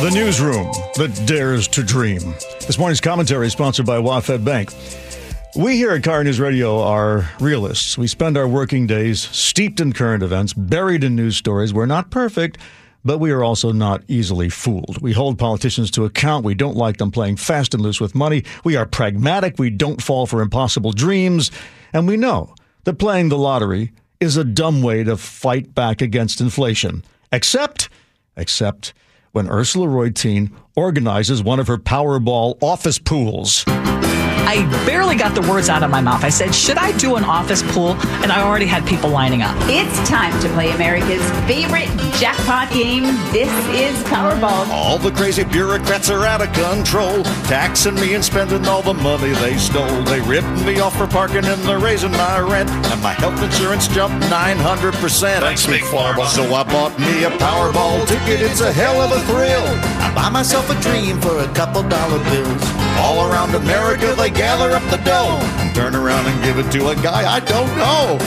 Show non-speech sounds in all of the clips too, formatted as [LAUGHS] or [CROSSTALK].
the newsroom that dares to dream. This morning's commentary is sponsored by WaFd Bank. We here at KIRO News Radio are realists. We spend our working days steeped in current events, buried in news stories. We're not perfect, but we are also not easily fooled. We hold politicians to account. We don't like them playing fast and loose with money. We are pragmatic. We don't fall for impossible dreams. And we know that playing the lottery is a dumb way to fight back against inflation. Except, except when Ursula Reutin organizes one of her Powerball office pools. I barely got the words out of my mouth. I said, Should I do an office pool? And I already had people lining up. It's time to play America's favorite jackpot game. This is Powerball. All the crazy bureaucrats are out of control, taxing me and spending all the money they stole. They ripped me off for parking and they're raising my rent, and my health insurance jumped 900%. Thanks, Big Pharma. So I bought me a Powerball ticket. It's a hell of a thrill. I buy myself a dream for a couple dollar bills. All around America, they gather up the dough and turn around and give it to a guy I don't know.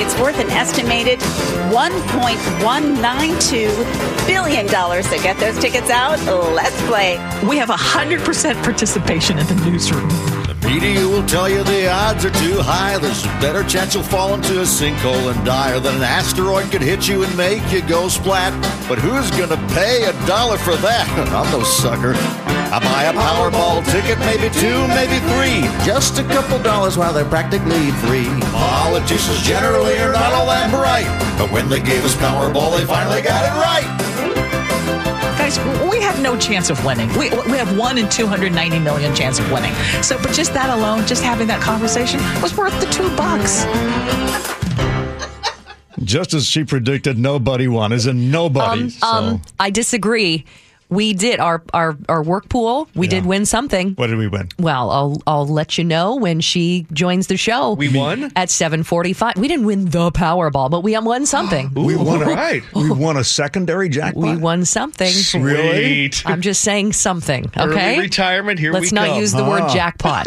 It's worth an estimated $1.192 billion. So get those tickets out. Let's play. We have 100% participation in the newsroom. The media will tell you the odds are too high. There's a better chance you'll fall into a sinkhole and die, or that an asteroid could hit you and make you go splat. But who's gonna pay a dollar for that? [LAUGHS] I'm no sucker. I buy a Powerball ticket, maybe two, maybe three. Just a couple dollars while they're practically free. Politicians generally are not all that bright. But when they gave us Powerball, they finally got it right. Guys, we have no chance of winning. We, we have one in 290 million chance of winning. So, but just that alone, just having that conversation was worth the two bucks. Just as she predicted, nobody won, as in nobody. Um, so. um, I disagree. We did our our, our work pool. We did win something. what did we win? Well, I'll I'll let you know when she joins the show. We won? at seven forty five. We didn't win the Powerball, but we won something. [GASPS] we won a, [LAUGHS] right. We won a secondary jackpot. we won something. Really? Sweet. I'm just saying something. Okay. Early Okay. retirement, here Let's we not come. use the word Ah.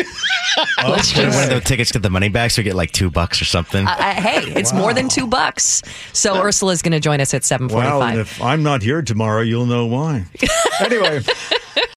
[LAUGHS] jackpot. [LAUGHS] Let's just. one of those tickets get the money back so we get like two bucks or something? Uh, hey, it's more than two bucks. So Ursula's going to join us at seven forty-five. Well, and if I'm not here tomorrow, you'll know why. [LAUGHS] anyway,